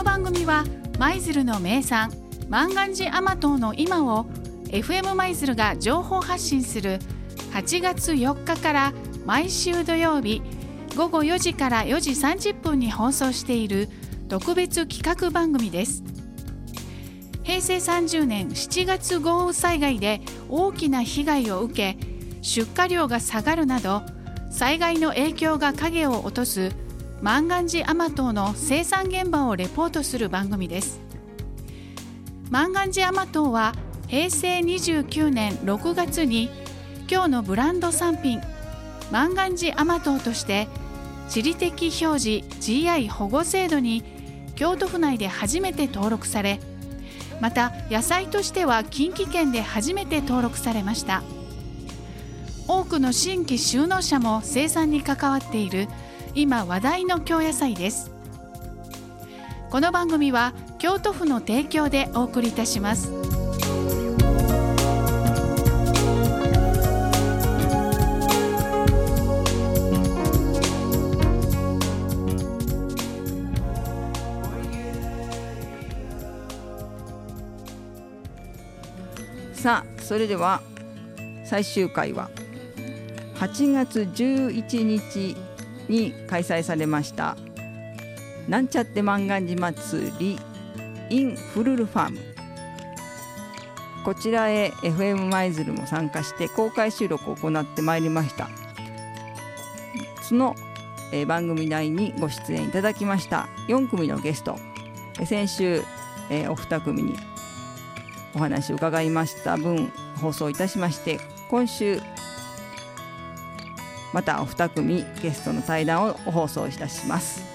この番組は舞鶴の名産万願寺甘党の今を FM 舞鶴が情報発信する8月4日から毎週土曜日午後4時から4時30分に放送している特別企画番組です。平成30年7月豪雨災害で大きな被害を受け出荷量が下がるなど災害の影響が影を落とす万願寺甘党の生産現場をレポートする番組です。万願寺甘党は平成29年6月に今日のブランド産品万願寺甘党として地理的表示 GI 保護制度に京都府内で初めて登録されまた野菜としては近畿圏で初めて登録されました。多くの新規就農者も生産に関わっている今話題の京野菜です。この番組は京都府の提供でお送りいたします。さあそれでは最終回は8月11日に開催されました。なんちゃって万願寺祭り in フルルファーム。こちらへ FM 舞鶴も参加して公開収録を行ってまいりました。その、え番組内にご出演いただきました4組のゲスト。え先週、えお二組にお話を伺いました分放送いたしまして今週またお二組ゲストの対談を放送いたします。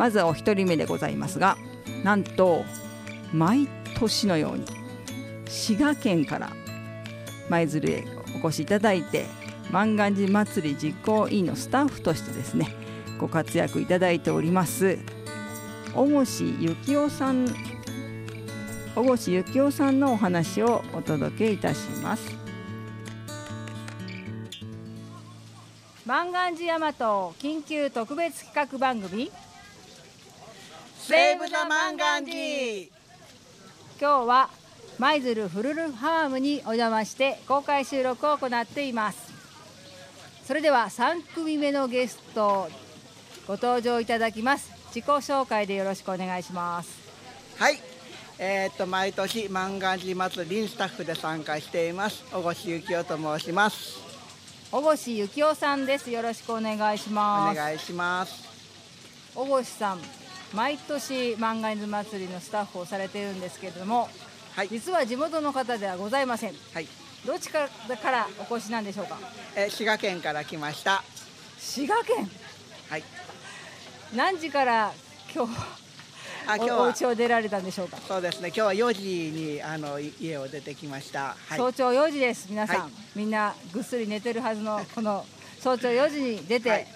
まずはお一人目でございますがなんと毎年のように滋賀県から舞鶴へお越しいただいて万願寺祭り実行委員のスタッフとしてですねご活躍いただいております小越幸男さん小越幸男さんのお話をお届けいたします。万願寺大和緊急特別企画番組。セーブ・ザ・マンガンジー。今日は舞鶴フルルファームにお邪魔して公開収録を行っています。それでは3組目のゲストご登場いただきます。自己紹介でよろしくお願いします。はい。えーっと毎年マンガンジー祭りにスタッフで参加しています。小越幸男と申します小越幸男さんです。よろしくお願いしおます。願いします。小越さん毎年万願寺祭りのスタッフをされているんですけれどもはい。実は地元の方ではございません。はい、どっちかからお越しなんでしょうか？えー滋賀県から来ました。滋賀県？はい。何時から今日おおあ今日は。家を出られたんでしょうか、そうですね。今日は4時にあのい家を出てきました。はい。早朝4時です皆さん、はい。みんなぐっすり寝てるはずのこの早朝4時に出て、はい。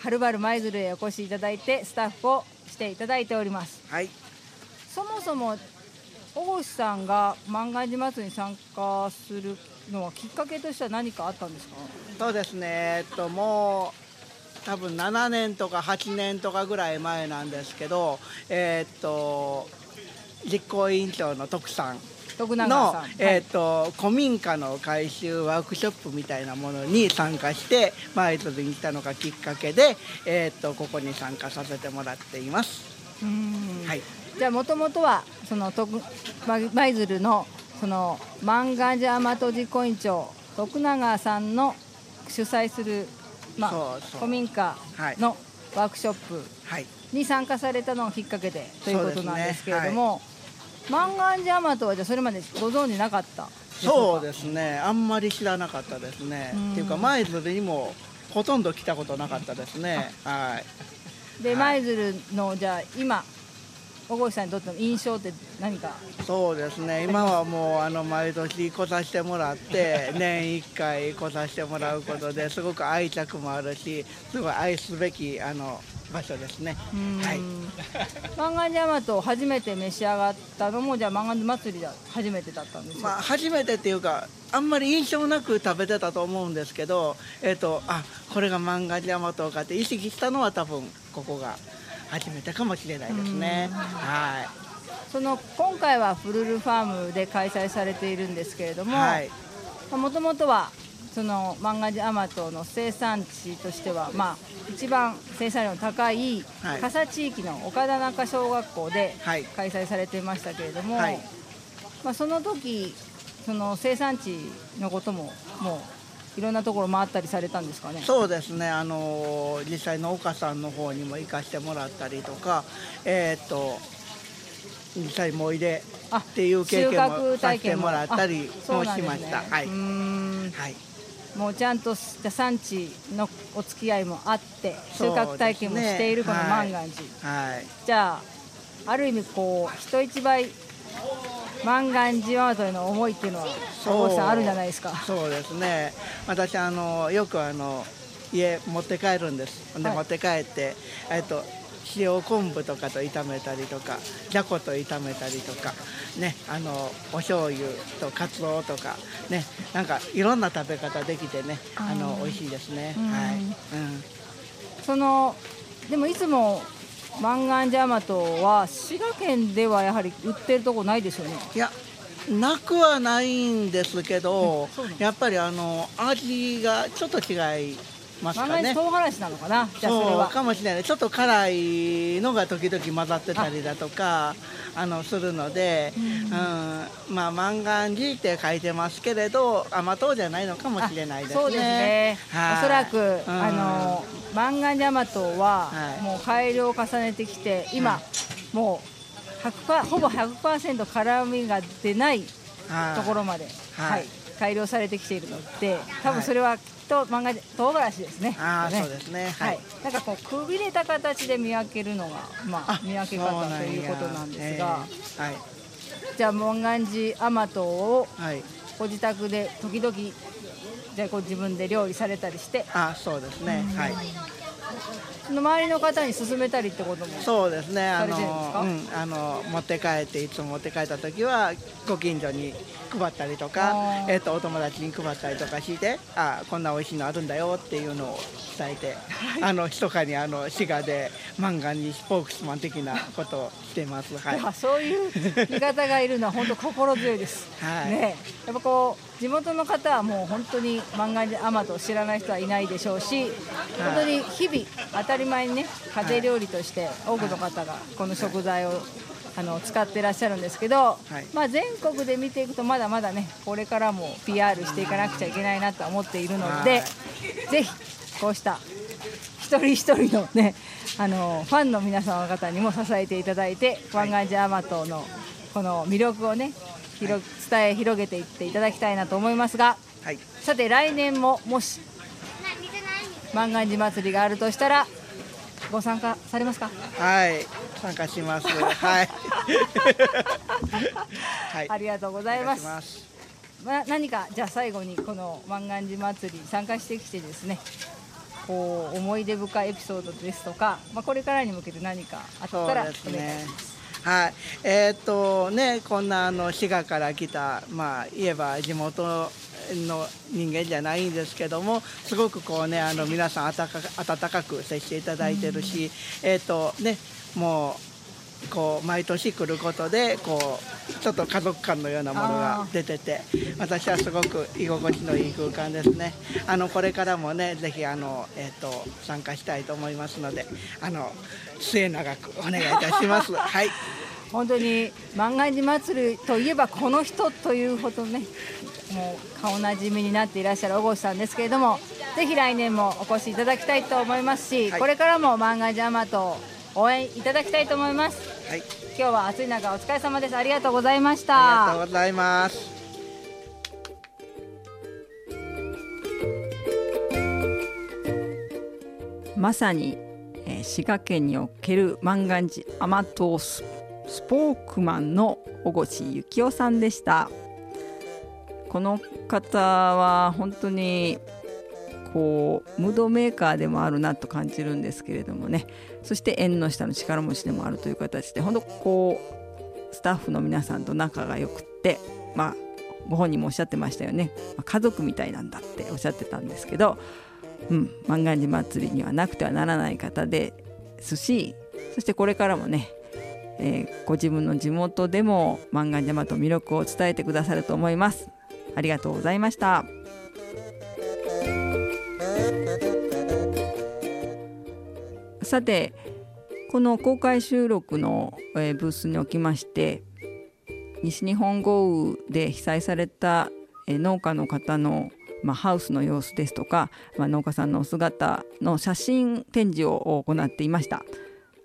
はるばる舞鶴へお越しいただいてスタッフをしていただいております。はい。そもそも大越さんが万願寺祭りに参加するのはきっかけとしては何かあったんですか？そうですね。えっともう多分7年とか8年とかぐらい前なんですけどえっと実行委員長の徳さん徳永のえー、と古民家の改修ワークショップみたいなものに参加して舞鶴に来たのがきっかけで、えー、とここに参加させてもらっています。はい、じゃあもともとはその舞鶴のその万願寺大和実行委員長徳永さんの主催する、まあ、古民家のワークショップはい、に参加されたのがきっかけでということなんですけれどそうも、万願寺大和はじゃあそれまでご存知なかった？そうですね。あんまり知らなかったですね。うん。っていうか舞鶴にもほとんど来たことなかったですね。はい。ではい。舞鶴のじゃあ今小越さんにとっての印象って何か？そうですね。今はもうあの毎年来させてもらって 年1回来させてもらうことですごく愛着もあるしすごい愛すべきあの場所ですね。はい。万願寺大和を初めて召し上がったのもじゃあ万願寺祭りが初めてだったんですよ、まあ初めてっていうかあんまり印象なく食べてたと思うんですけどえっ、とあこれが万願寺大和かって意識したのは多分ここが初めてかもしれないですね。はい。その今回はフルルファームで開催されているんですけれども、はい。もともとはそのマンガジアマトの生産地としては、まあ、一番生産量の高いはい笠地域の岡田中小学校ではい開催されていましたけれども、はいまあ、その時その生産地のことももういろんなところ回ったりされたんですかね？そうですね。あの実際農家さんの方にも行かしてもらったりとか、えーっと実際もいであっていう経験もさせてももらったりもしました。はい。はい。もうちゃんとした産地のお付き合いもあって収穫体験もしているこの万願寺、はい。じゃあある意味こう人一倍万願寺ママへの思いっていうのはそうさんあるんじゃないですかそうですね。私あのよくあの家持って帰るんです。で、はい持って帰ってえっと塩昆布とかと炒めたりとか、じゃこと炒めたりとか、ね、あのお醤油とカツオとかね、なんかいろんな食べ方できてね、あの美味しいですね。うんはい。うん。そのでもいつも万願寺マトは滋賀県ではやはり売ってるとこないですよねいや。なくはないんですけどやっぱりあの味がちょっと違いますかね。唐辛子なのかなじゃあそれは。かもしれない。ちょっと辛いのが時々混ざってたりだとかあのするので、うん。まあ万願寺って書いてますけれど甘党じゃないのかもしれないですね。そうですね、はい。おそらく、うん。あの万願寺マトは、はい。もう改良を重ねてきて今、もう100%ほぼ100%辛みが出ないはい。ところまで、はい。はい。改良されてきているので多分それはと万願寺唐辛子ですね。ああきっとそうですね。ははい。い、なんかこうくびれた形で見分けるのが、まあ、見分け方ということなんですが、えー。はい。じゃあ万願寺甘党をはい。ご自宅で時々じゃあこう自分で料理されたりして。あそうですね。はいその周りの方に勧めたりってこともそうですね。あのうん。あの持って帰っていつも持って帰った時はご近所に配ったりとかえっとお友達に配ったりとかしてあこんな美味しいのあるんだよっていうのを伝えて、あの密かにあの滋賀で漫画にスポークスマン的なことをしてます。はい。あそういう味方がいるのは本当心強いです。はい。ね、やっぱこう地元の方はもう本当に漫画でアマトを知らない人はいないでしょうし、本当に日々当たり前にね家庭料理として多くの方がこの食材をあの使ってらっしゃるんですけど、い。まあ全国で見ていくとまだまだねこれからも PR していかなくちゃいけないなと思っているので、ぜひこうした一人一人のねあのファンの皆様方にも支えていただいて湾岸ジャーマトのこの魅力をね広伝え広げていっていただきたいなと思いますが。はい。さて来年ももし万願寺祭りがあるとしたらご参加されますか？はい。参加します。はい。はい。ありがとうございます。まあ、何かじゃあ最後にこの万願寺祭り参加してきてですねこう思い出深いエピソードですとか、まあ、これからに向けて何かあったらお願いします。はい、えーっとね、こんなあの滋賀から来た、まあ、言えば地元の人間じゃないんですけども、すごくこうね、あの皆さん温かく温かく接していただいてるし、えーっとね、もうこう毎年来ることでこうちょっと家族感のようなものが出てて私はすごく居心地のいい空間ですね。あのこれからもねぜひあの、えー、と参加したいと思いますのであの末永くお願いいたします。はい。本当に万願寺祭りといえばこの人というほどねもう顔なじみになっていらっしゃる小越さんですけれどもぜひ来年もお越しいただきたいと思いますし、はい。これからも万願寺アマトを応援いただきたいと思いますはい。今日は暑い中お疲れ様です。ありがとうございましありがとたうございます。まさに、えー滋賀県における万願寺甘党ススポークマンの小越幸男さんでした。この方は本当にこうムードメーカーでもあるなと感じるんですけれどもね。そして縁の下の力持ちでもあるという形で本当こうスタッフの皆さんと仲が良くってまあご本人もおっしゃってましたよね、まあ家族みたいなんだっておっしゃってたんですけどうん、万願寺祭りにはなくてはならない方ですしそしてこれからもね、えー、ご自分の地元でも漫画山と魅力を伝えてくださると思います。ありがとうございました。さてこの公開収録の、え、ブースにおきまして西日本豪雨で被災された、え、農家の方の、まあ、ハウスの様子ですとか、まあ、農家さんのお姿の写真展示を行っていました。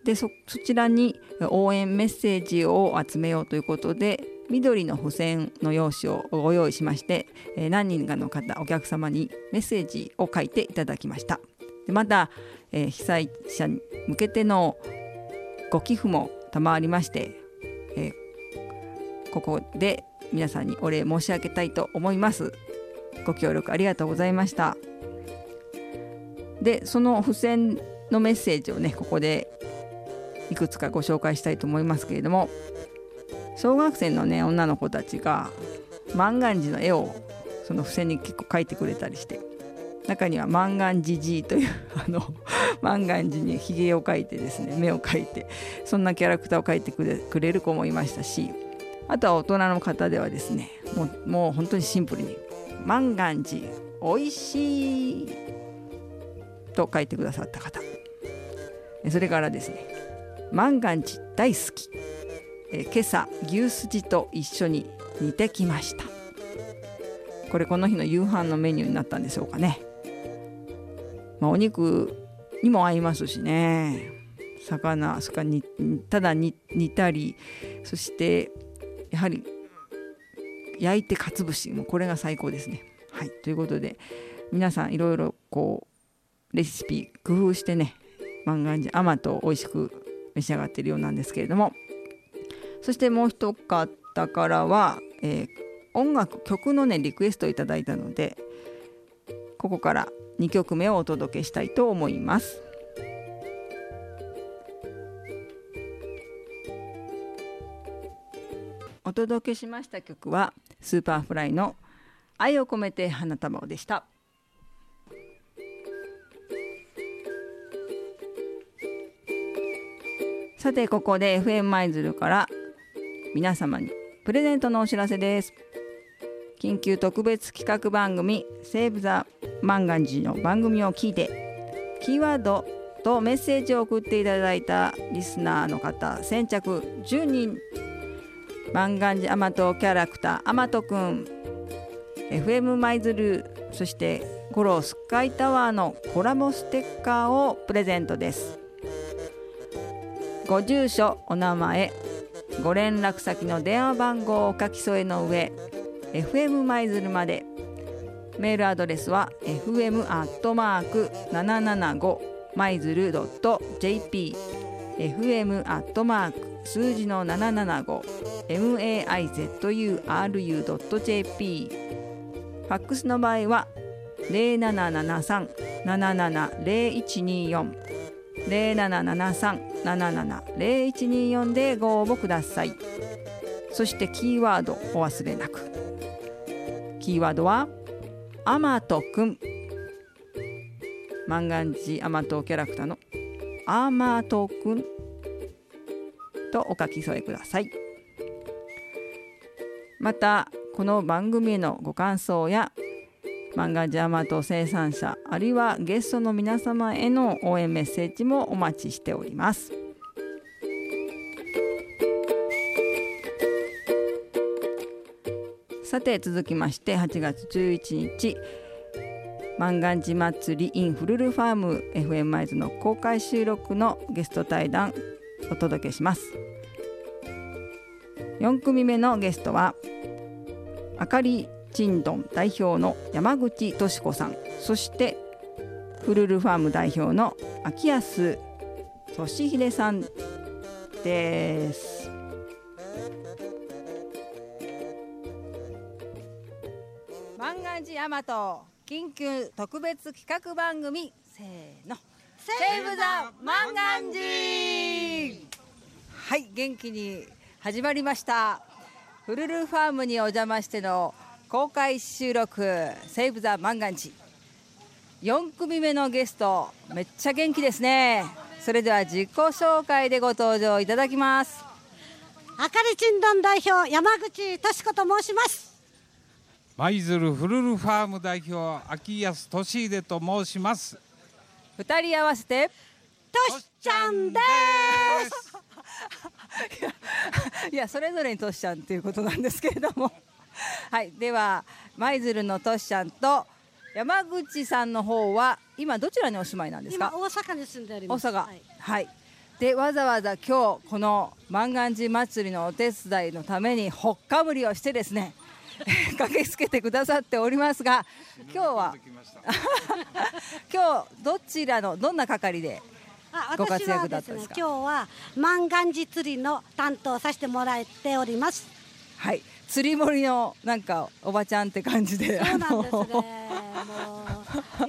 でそちらに応援メッセージを集めようということで緑の付箋の用紙をご用意しまして、え、何人かの方お客様にメッセージを書いていただきました。でまた、えー、被災者に向けてのご寄付も賜りまして、えー、ここで皆さんにお礼申し上げたいと思います。ご協力ありがとうございました。でその付箋のメッセージをねここでいくつかご紹介したいと思いますけれども小学生のね女の子たちが万願寺の絵をその付箋に結構描いてくれたりして中には万願寺じいというあの 万願寺にひげを描いてですね目を描いてそんなキャラクターを描いてくれくれる子もいましたしあとは大人の方ではですねもうもう本当にシンプルに「万願寺おいしい」と書いてくださった方。それからですね「万願寺大好き」え今朝牛すじと一緒に煮てきました。これこの日の夕飯のメニューになったんでしょうかね、まあ、お肉にも合いますしね。魚そかにただ煮たりそしてやはり焼いてかつ節もこれが最高ですね。はい。ということで皆さんいろいろこうレシピ工夫してね万願寺甘と美味しく召し上がってるようなんですけれども。そしてもう一方からは、えー、音楽曲のねリクエストをいただいたのでここから2曲目をお届けしたいと思います。お届けしました曲は Superfly の愛を込めて花束をでした。さてここで FM 舞鶴から皆様にプレゼントのお知らせです緊急特別企画番組「セーブ・ザ・マンガンジ」の番組を聞いてキーワードとメッセージを送っていただいたリスナーの方先着10人マンガンジアマトキャラクターアマトくん FM 舞鶴そしてゴロスカイタワーのコラボステッカーをプレゼントです。ご住所お名前ご連絡先の電話番号を書き添えの上 FM 舞鶴まで。メールアドレスは fm.775 舞鶴 .jp fm アットマーク数字の 775maizuru.jp ファックスの場合は0773-770124 0773-770124でご応募ください。そしてキーワードお忘れなく。キーワードはアマトくん万願寺アマトキャラクターのアマトくんとお書き添えください。またこの番組へのご感想や漫画ジャマト生産者あるいはゲストの皆様への応援メッセージもお待ちしております。さて続きまして8月11日。万願寺祭り in フルルファーム。FM マイズの公開収録のゲスト対談お届けします。4組目のゲストはあかりチンドン代表の山口敏子さん。そしてフルルファーム代表の秋安俊秀さんです。大和緊急特別企画番組。せーの。セーブザ万願寺。はい元気に始まりました。フルルファームにお邪魔しての公開収録「セーブ・ザ・マンガンジ」4組目のゲストめっちゃ元気ですね。それでは自己紹介でご登場いただきます。あかりちんどん代表山口敏子と申します舞鶴フルルファーム代表秋安俊秀と申します。二人合わせてとしちゃんです。いやそれぞれにとしちゃんということなんですけれども。はいでは舞鶴のとしちゃんと山口さんの方は今どちらにお住まいなんですか？今大阪に住んでおります。大阪。ははい。い、でわざわざ今日この万願寺祭りのお手伝いのためにほっかむりをしてですね 駆けつけてくださっておりますが今日は 今日どちらのどんな係であご活私は躍だっですねたんですか今日は万願寺釣りの担当させてもらっております。はい。釣り森のなんかおばちゃんって感じでそうなんですね。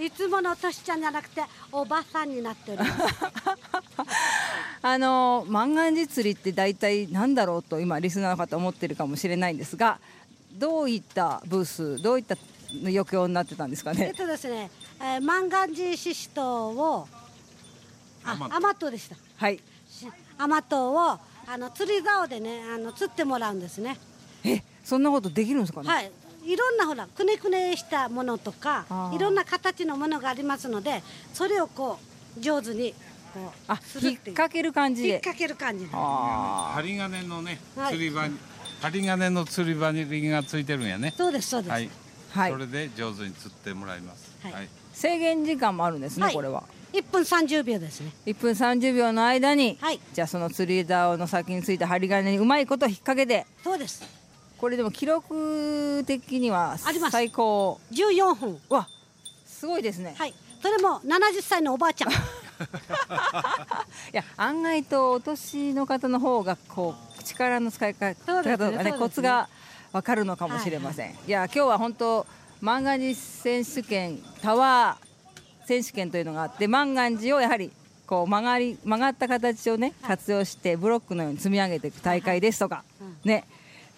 いつものとしちゃんじゃなくておばさんになっております。あの万願寺釣りって大体なんだろうと今リスナーの方思ってるかもしれないんですがどういったブースどういった余興になってたんですかえっねとですね、えー、万願寺ししとうをあ甘党。甘党でした。はい。し甘党をあの釣り竿でねあの釣ってもらうんですね。えそんなことできるんですかね、はい。いろんなほらくねくねしたものとかいろんな形のものがありますのでそれをこう上手にこうあ引っ掛ける感じで。引っ掛ける感じ針金のねはい。釣り場に、針金の釣り場にリンがついてるんやね。すそうですそうです、はい、はい。はいそれで上手に釣ってもらいます。はい。制限時間もあるんですね、はい。これは。1分30秒ですね。1分30秒の間に、はい。じゃあその釣り竿の先についた針金にうまいこと引っ掛けて。そうです。これでも記録的にはあります。最高。14分。わすごいですね、はい。それも70歳のおばあちゃん いや案外とお年の方の方がこう力の使い方とかねコツがわかるのかもしれません、い。や今日は本当万願寺選手権タワー選手権というのがあって万願寺をやはりこう曲がり曲がった形をね活用してブロックのように積み上げていく大会ですとか、ね。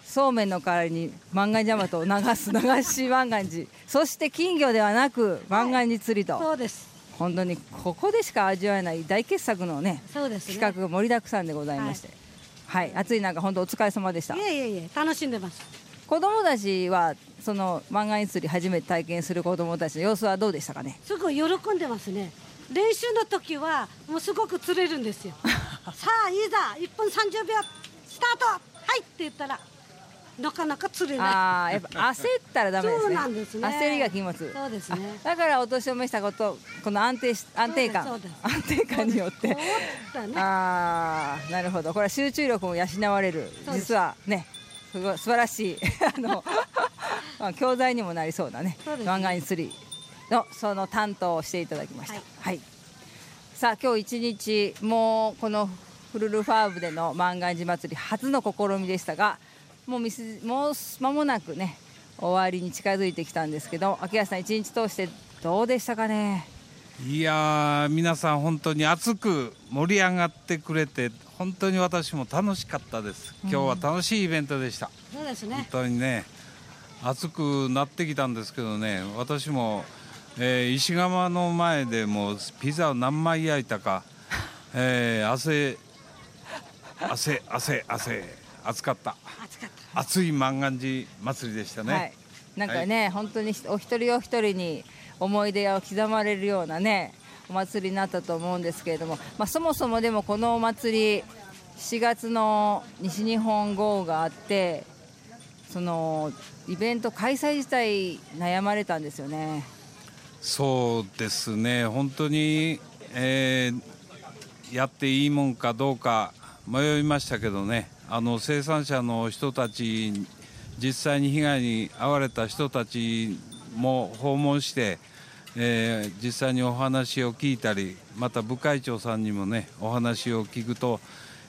そうめんの代わりに万願寺山を流す流し万願寺そして金魚ではなく万願寺釣りと、そうです本当にここでしか味わえない大傑作のねそうですね。企画が盛りだくさんでございまして、はい、暑い中本当お疲れ様でした。いえいえいえ楽しんでます。子供たちはその漫画釣り初めて体験する子供たちの様子はどうでしたかね？すごい喜んでますね。練習の時はもうすごく釣れるんですよ。さあいざ1分30秒スタート。はいって言ったらなかなか釣れなああやっぱ焦ったらダメですそうねなんですね。焦りが禁物。いそうですね。だからお年を召したことこの安定し安定感。安定感によって。ね。ああなるほど。これは集中力も養われる。実はねすごい素晴らしい。あのまあ教材にもなりそうなねそうですね。釣りのその担当をしていただきました。ははい。い、さあ今日一日もうこのフルルファーブでの万願寺祭り初の試みでしたがもうみすもう間もなくね終わりに近づいてきたんですけど秋谷さん一日通してどうでしたかね？いやー皆さん本当に熱く盛り上がってくれて本当に私も楽しかったです。今日は楽しいイベントでした、本そうですね。当にね暑くなってきたんですけどね私も、えー石窯の前でもうピザを何枚焼いたか、えー汗汗汗汗暑かった。暑かった。暑い万願寺祭りでしたね、はい、なんかね、本当にお一人お一人に思い出を刻まれるようなねお祭りになったと思うんですけれども、まあ、そもそもでもこのお祭り7月の西日本豪雨があってそのイベント開催自体悩まれたんですよね。そうですね。本当に、えーやっていいもんかどうか迷いましたけどねあの生産者の人たち実際に被害に遭われた人たちも訪問して、えー実際にお話を聞いたりまた部会長さんにもねお話を聞くと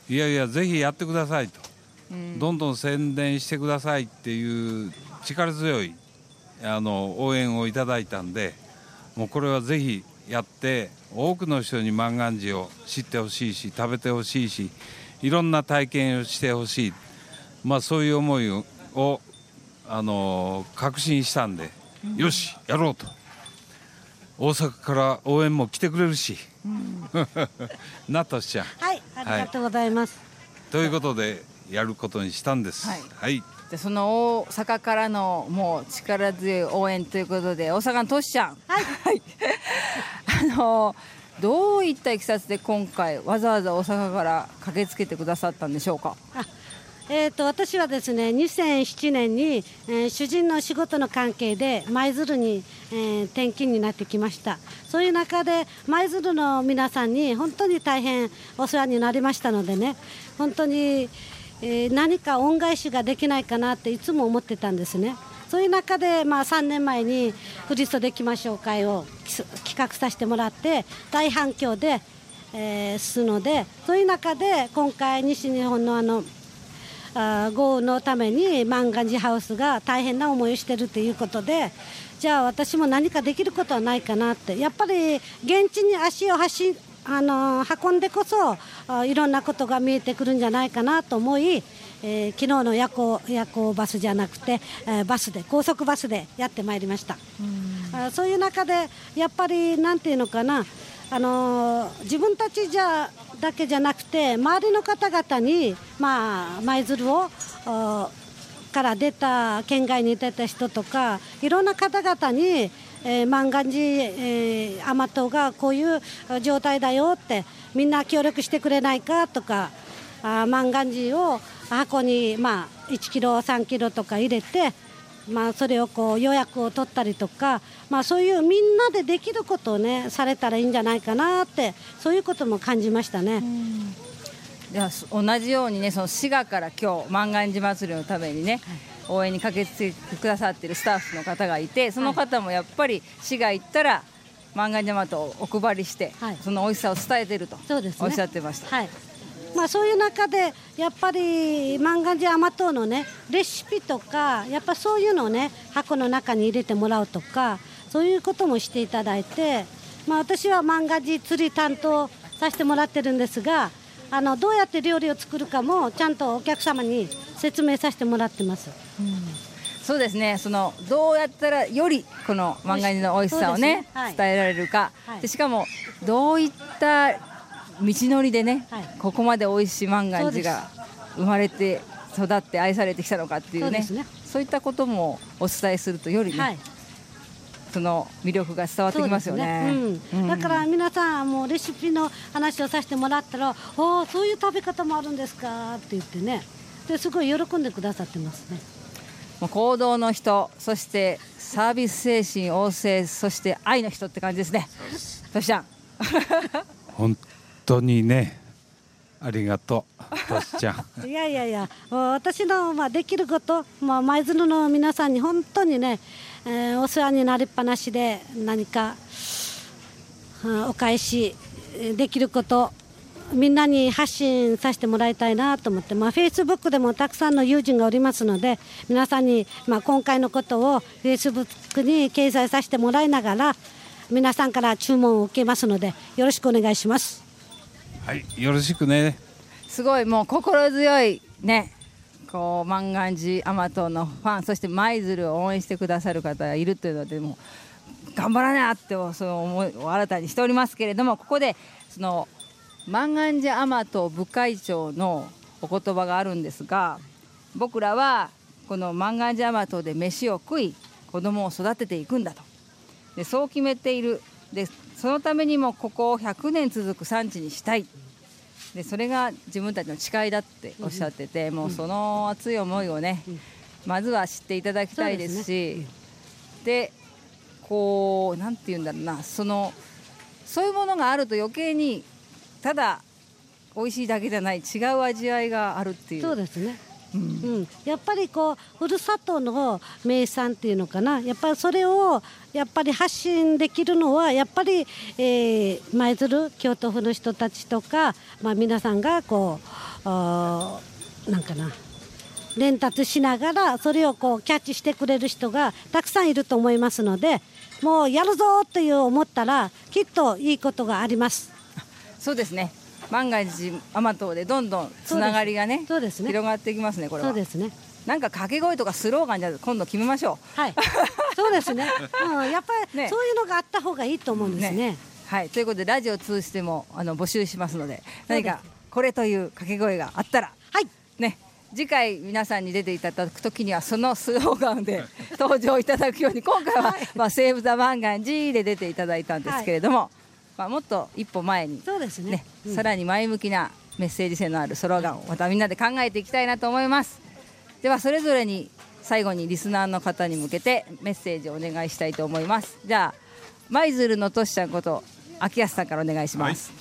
いやいやぜひやってくださいと、どんどん宣伝してくださいっていう力強いあの応援をいただいたんでもうこれはぜひやって多くの人に万願寺を知ってほしいし食べてほしいしいろんな体験をしてほしい、まあ、そういう思いををあの確信したんで、よしやろうと。大阪から応援も来てくれるし、なとしちゃん。はいありがとうございます、ということでやることにしたんです。はい。はい、じゃあその大阪からのもう力強い応援ということで大阪のとしちゃん。はい。あのどういったいきさつで今回わざわざ大阪から駆けつけてくださったんでしょうか？えー、と私はですね2007年に、えー主人の仕事の関係で舞鶴に、えー転勤になってきました。そういう中で舞鶴の皆さんに本当に大変お世話になりましたのでね本当に、えー何か恩返しができないかなっていつも思ってたんですね。そういう中で、まあ、3年前に「振り袖きましょう会」を企画させてもらって大反響で、えーすのでそういう中で今回西日本のあのあ豪雨のために万願寺ハウスが大変な思いをしているということでじゃあ私も何かできることはないかなって。やっぱり現地に足を走あの運んでこそいろんなことが見えてくるんじゃないかなと思い、えー昨日の夜行夜行バスじゃなくて、えーバスで高速バスでやってまいりました。あーそういう中でやっぱりなんていうのかなあのー自分たちじゃだけじゃなくて周りの方々にまあ舞鶴をおから出た県外に出た人とかいろんな方々に、えー、万願寺、えー、甘党がこういう状態だよってみんな協力してくれないかとかあー万願寺を箱に、まあ、1キロ3キロとか入れてまあ、それをこう予約を取ったりとか、まあ、そういうみんなでできることをねされたらいいんじゃないかなってそういうことも感じましたね。ではそ同じようにねその滋賀から今日万願寺祭りのためにね、応援に駆けつけてくださってるスタッフの方がいてその方もやっぱり滋賀行ったら万願寺マをお配りして、はい。その美味しさを伝えてるとね。おっしゃってました。はいまあ、そういう中でやっぱり万願寺甘党のねレシピとかやっぱそういうのをね箱の中に入れてもらうとかそういうこともしていただいて、まあ、私は万願寺釣り担当させてもらってるんですがあのどうやって料理を作るかもちゃんとお客様に説明させてもらってます。そうですね。そのどうやったらよりこの万願寺の美味しさをねね。はい。伝えられるか、はい。でしかもどういった道のりでね、はい。ここまで美味しい万願寺が生まれて育って愛されてきたのかっていうねそうね。そういったこともお伝えするとよりね、はい。その魅力が伝わってきますよね。そうですね。うん。だから皆さんもうレシピの話をさせてもらったら「ああそういう食べ方もあるんですか」って言ってね。ですごい喜んでくださってますね。もう行動の人そしてサービス精神旺盛そして愛の人って感じですね。としちゃん。本当にねありがとうしちゃん いやいやいや私のまあできること、まあ、舞鶴の皆さんに本当にね、えーお世話になりっぱなしで何か、うんお返しできることみんなに発信させてもらいたいなと思って、まあ、フェイスブックでもたくさんの友人がおりますので皆さんに、まあ、今回のことをフェイスブックに掲載させてもらいながら皆さんから注文を受けますのでよろしくお願いします。はい。よろしくね。すごいもう心強いね。こう万願寺甘党のファンそして舞鶴を応援してくださる方がいるというのでも頑張らなってその思いを新たにしておりますけれどもここでその万願寺甘党部会長のお言葉があるんですが僕らはこの万願寺甘党で飯を食い子供を育てていくんだと。でそう決めている。でそのためにもここを100年続く産地にしたい。でそれが自分たちの誓いだっておっしゃってて、もうその熱い思いをね、まずは知っていただきたいですしでこうなんて言うんだろうなそのそういうものがあると余計にただ美味しいだけじゃない違う味わいがあるっていう。そうですね。うん、やっぱりこうふるさとの名産っていうのかな。やっぱりそれをやっぱり発信できるのはやっぱり、えー舞鶴京都府の人たちとか、まあ、皆さんがこうなんかな伝達しながらそれをこうキャッチしてくれる人がたくさんいると思いますのでもうやるぞっていう思ったらきっといいことがあります。そうですね。万が一甘党でどんどんつながりがねそうですね。広がっていきますねこれは。そうですね。なんか掛け声とかスローガンじゃ今度決めましょう。はい そうですね。うん、やっぱり、ね。そういうのがあった方がいいと思うんですね。はい。ということでラジオを通じてもあの募集しますので何かこれという掛け声があったらはい。ね。次回皆さんに出ていただくときにはそのスローガンで 登場いただくように今回は「まあ、セーブ・ザ・マンガンジー」で出ていただいたんですけれども、まあ、もっと一歩前にそうですね。ね、うん。さらに前向きなメッセージ性のあるスローガンをまたみんなで考えていきたいなと思います。ではそれぞれに最後にリスナーの方に向けてメッセージをお願いしたいと思います。じゃあ舞鶴のとしちゃんこと秋安さんからお願いします、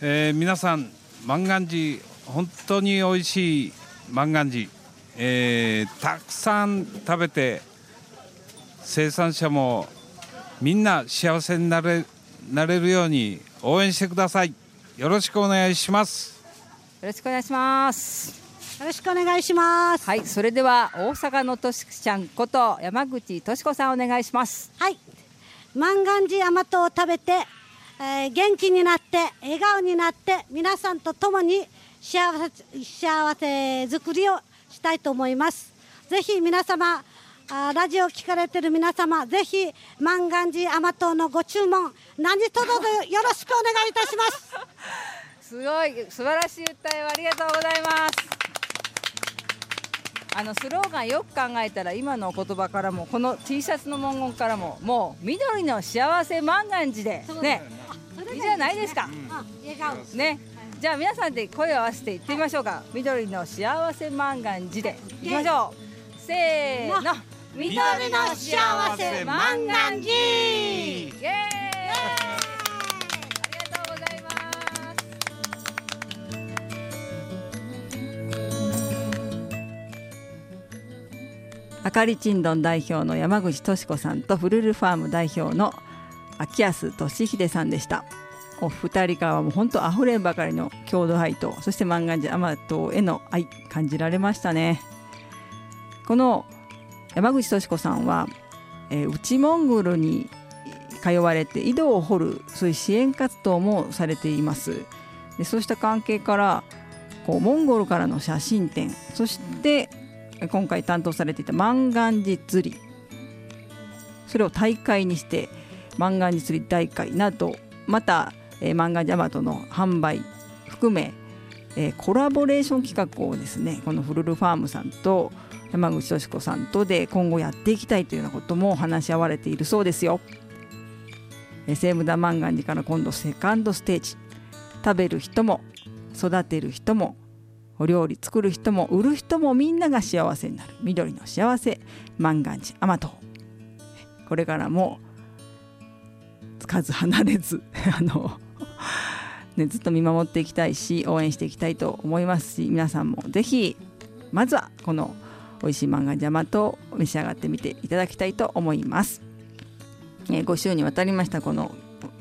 えー皆さん万願寺本当に美味しい万願寺、えーたくさん食べて生産者もみんな幸せになれなれるように応援してください。よろしくお願いします。よろしくお願いしますよろしくお願いします。はいそれでは大阪のとしちゃんこと山口とし子さんお願いしますはい。万願寺甘党を食べて、えー元気になって笑顔になって皆さんと共に幸せ幸せ作りをしたいと思います。ぜひ皆様あーラジオを聞かれてる皆様ぜひ万願寺甘党のご注文何卒よろしくお願いいたします。すごい素晴らしい歌いをありがとうございますあのスローガンよく考えたら今のお言葉からもこの T シャツの文言からももう緑の幸せ万願寺でね。いいじゃないですか。ね。じゃあ皆さんで声を合わせて言ってみましょうか。緑の幸せ万願寺で。い。きましょう。せーの。緑の幸せ万願寺。イエーイあかりちんどん代表の山口敏子さんとフルルファーム代表の秋安俊秀さんでした。お二人からはもう本当あふれんばかりの郷土愛とそして万願寺甘党への愛感じられましたね。この山口敏子さんは、えー内モンゴルに通われて井戸を掘るそういう支援活動もされています。でそうした関係からこうモンゴルからの写真展そして今回担当されていた万願寺釣りそれを大会にして万願寺釣り大会などまた、えー、万願寺アマトの販売含め、えーコラボレーション企画をですねこのフルルファームさんと山口敏子さんとで今後やっていきたいというようなことも話し合われているそうですよ。えー西武田万願寺から今度セカンドステージ食べる人も育てる人もお料理作る人も売る人もみんなが幸せになる。緑の幸せ万願寺甘党これからもつかず離れず あの、ね、ずっと見守っていきたいし応援していきたいと思いますし皆さんもぜひまずはこの美味しい万願寺甘党を召し上がってみていただきたいと思います。えー5週にわたりましたこの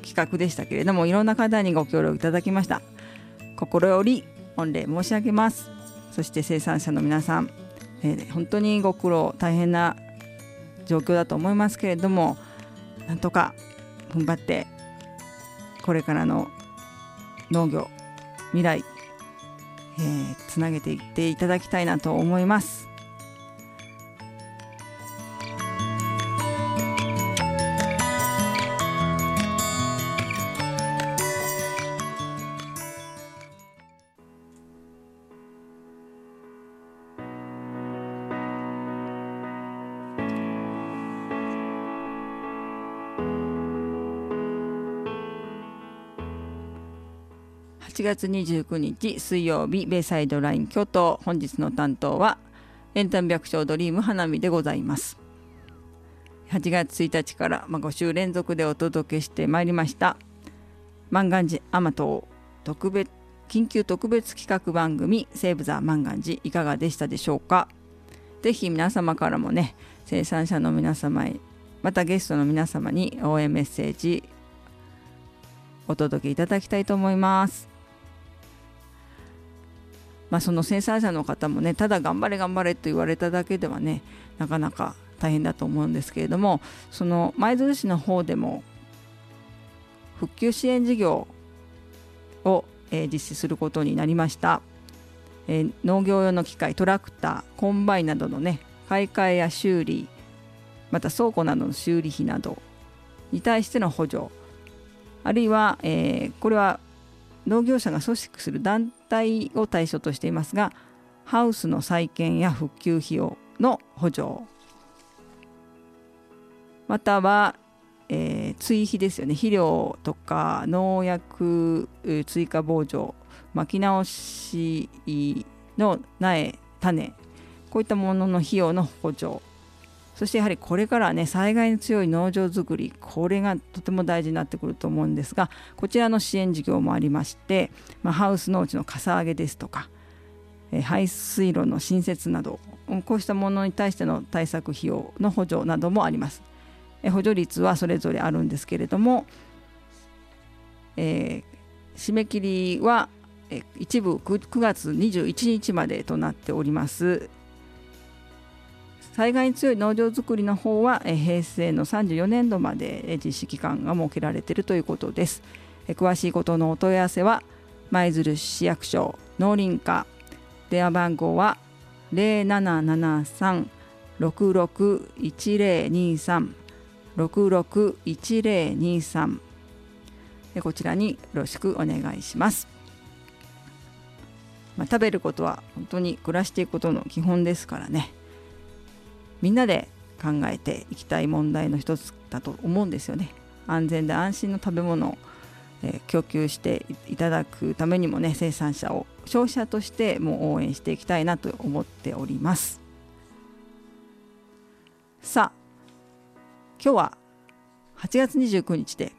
企画でしたけれどもいろんな方にご協力いただきました。心より御礼申し上げます。そして生産者の皆さん、えー本当にご苦労大変な状況だと思いますけれどもなんとか踏ん張ってこれからの農業未来、えーつなげていっていただきたいなと思います。8月29日水曜日ベイサイドライン京都本日の担当はエンタメ百姓ドリーム花見でございます。8月1日から、ま、5週連続でお届けしてまいりました。万願寺甘党特別緊急特別企画番組セーブ・ザ・万願寺いかがでしたでしょうか？ぜひ皆様からもね生産者の皆様へまたゲストの皆様に応援メッセージお届けいただきたいと思います。まあ、その生産者の方もねただ頑張れ頑張れと言われただけではねなかなか大変だと思うんですけれどもその舞鶴市の方でも復旧支援事業を、えー実施することになりました、えー農業用の機械トラクターコンバインなどのね買い替えや修理また倉庫などの修理費などに対しての補助あるいは、えー、これは農業者が組織する団体を対象としていますがハウスの再建や復旧費用の補助。または、えー、追肥ですよね。肥料とか農薬追加防除巻き直しの苗種。こういったものの費用の補助。そしてやはりこれからね災害に強い農場づくりこれがとても大事になってくると思うんですがこちらの支援事業もありまして、まあ、ハウス農地のかさ上げですとか、排水路の新設などこうしたものに対しての対策費用の補助などもあります。補助率はそれぞれあるんですけれども、えー、締め切りは一部9月21日までとなっております災害に強い農場づくりの方は平成の34年度まで実施期間が設けられているということです。詳しいことのお問い合わせは舞鶴市役所農林課電話番号は0773-661023 661023こちらによろしくお願いします。まあ、食べることは本当に暮らしていくことの基本ですからね。みんなで考えていきたい問題の一つだと思うんですよね。安全で安心の食べ物を、えー、供給していただくためにもね生産者を消費者としても応援していきたいなと思っております。さあ今日は8月29日で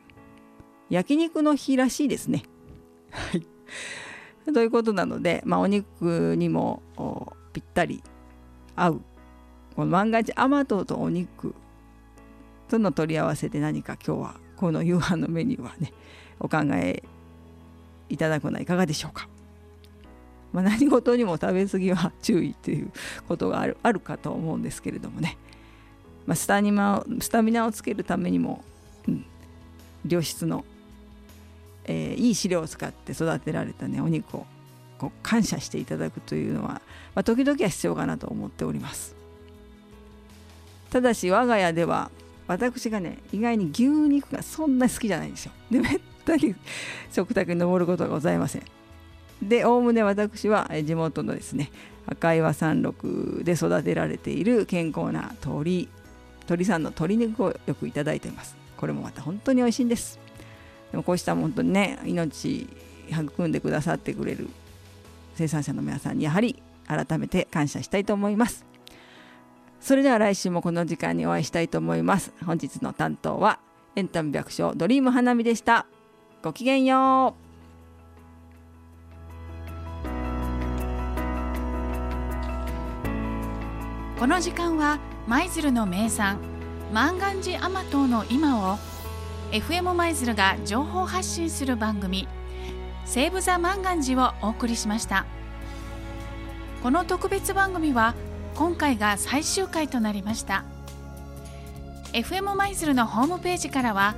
焼肉の日らしいですね。はい。ということなので、まあ、お肉にもぴったり合うこの万が一甘党とお肉との取り合わせで何か今日はこの夕飯のメニューはねお考えいただくのはいかがでしょうか。まあ、何事にも食べ過ぎは注意ということがあるあるかと思うんですけれどもね、まあ、スタミナスタミナをつけるためにも、うん、良質のえー、いい飼料を使って育てられたねお肉をこう感謝していただくというのは、まあ、時々は必要かなと思っておりますただし我が家では私がね意外に牛肉がそんな好きじゃないんですよ。でめったに 食卓に上ることがございません。でおおむね私は地元のですね赤岩山麓で育てられている健康な鶏鶏さんの鶏肉をよくいただいています。これもまた本当に美味しいんです。でもこうした本当にね命育んでくださってくれる生産者の皆さんにやはり改めて感謝したいと思います。それでは来週もこの時間にお会いしたいと思います。本日の担当はエンタメ百姓ドリーム花見でした。ごきげんよう。この時間は舞鶴の名産万願寺甘党の今を FM 舞鶴が情報発信する番組「セーブ・ザ・万願寺」をお送りしました。この特別番組は今回が最終回となりました。FM 舞鶴のホームページからは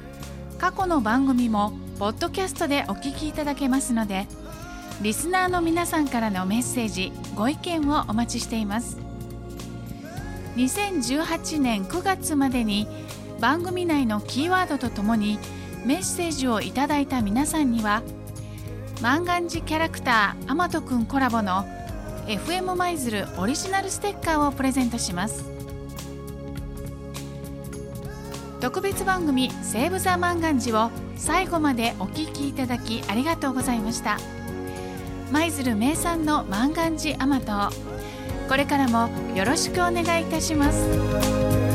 過去の番組もポッドキャストでお聞きいただけますのでリスナーの皆さんからのメッセージご意見をお待ちしています。2018年9月までに番組内のキーワードとともにメッセージをいただいた皆さんには万願寺キャラクターあまとくんコラボの FM 舞鶴オリジナルステッカーをプレゼントします特別番組「セーブ・ザ・万願寺」を最後までお聞きいただきありがとうございました舞鶴名産の万願寺甘党これからもよろしくお願いいたします。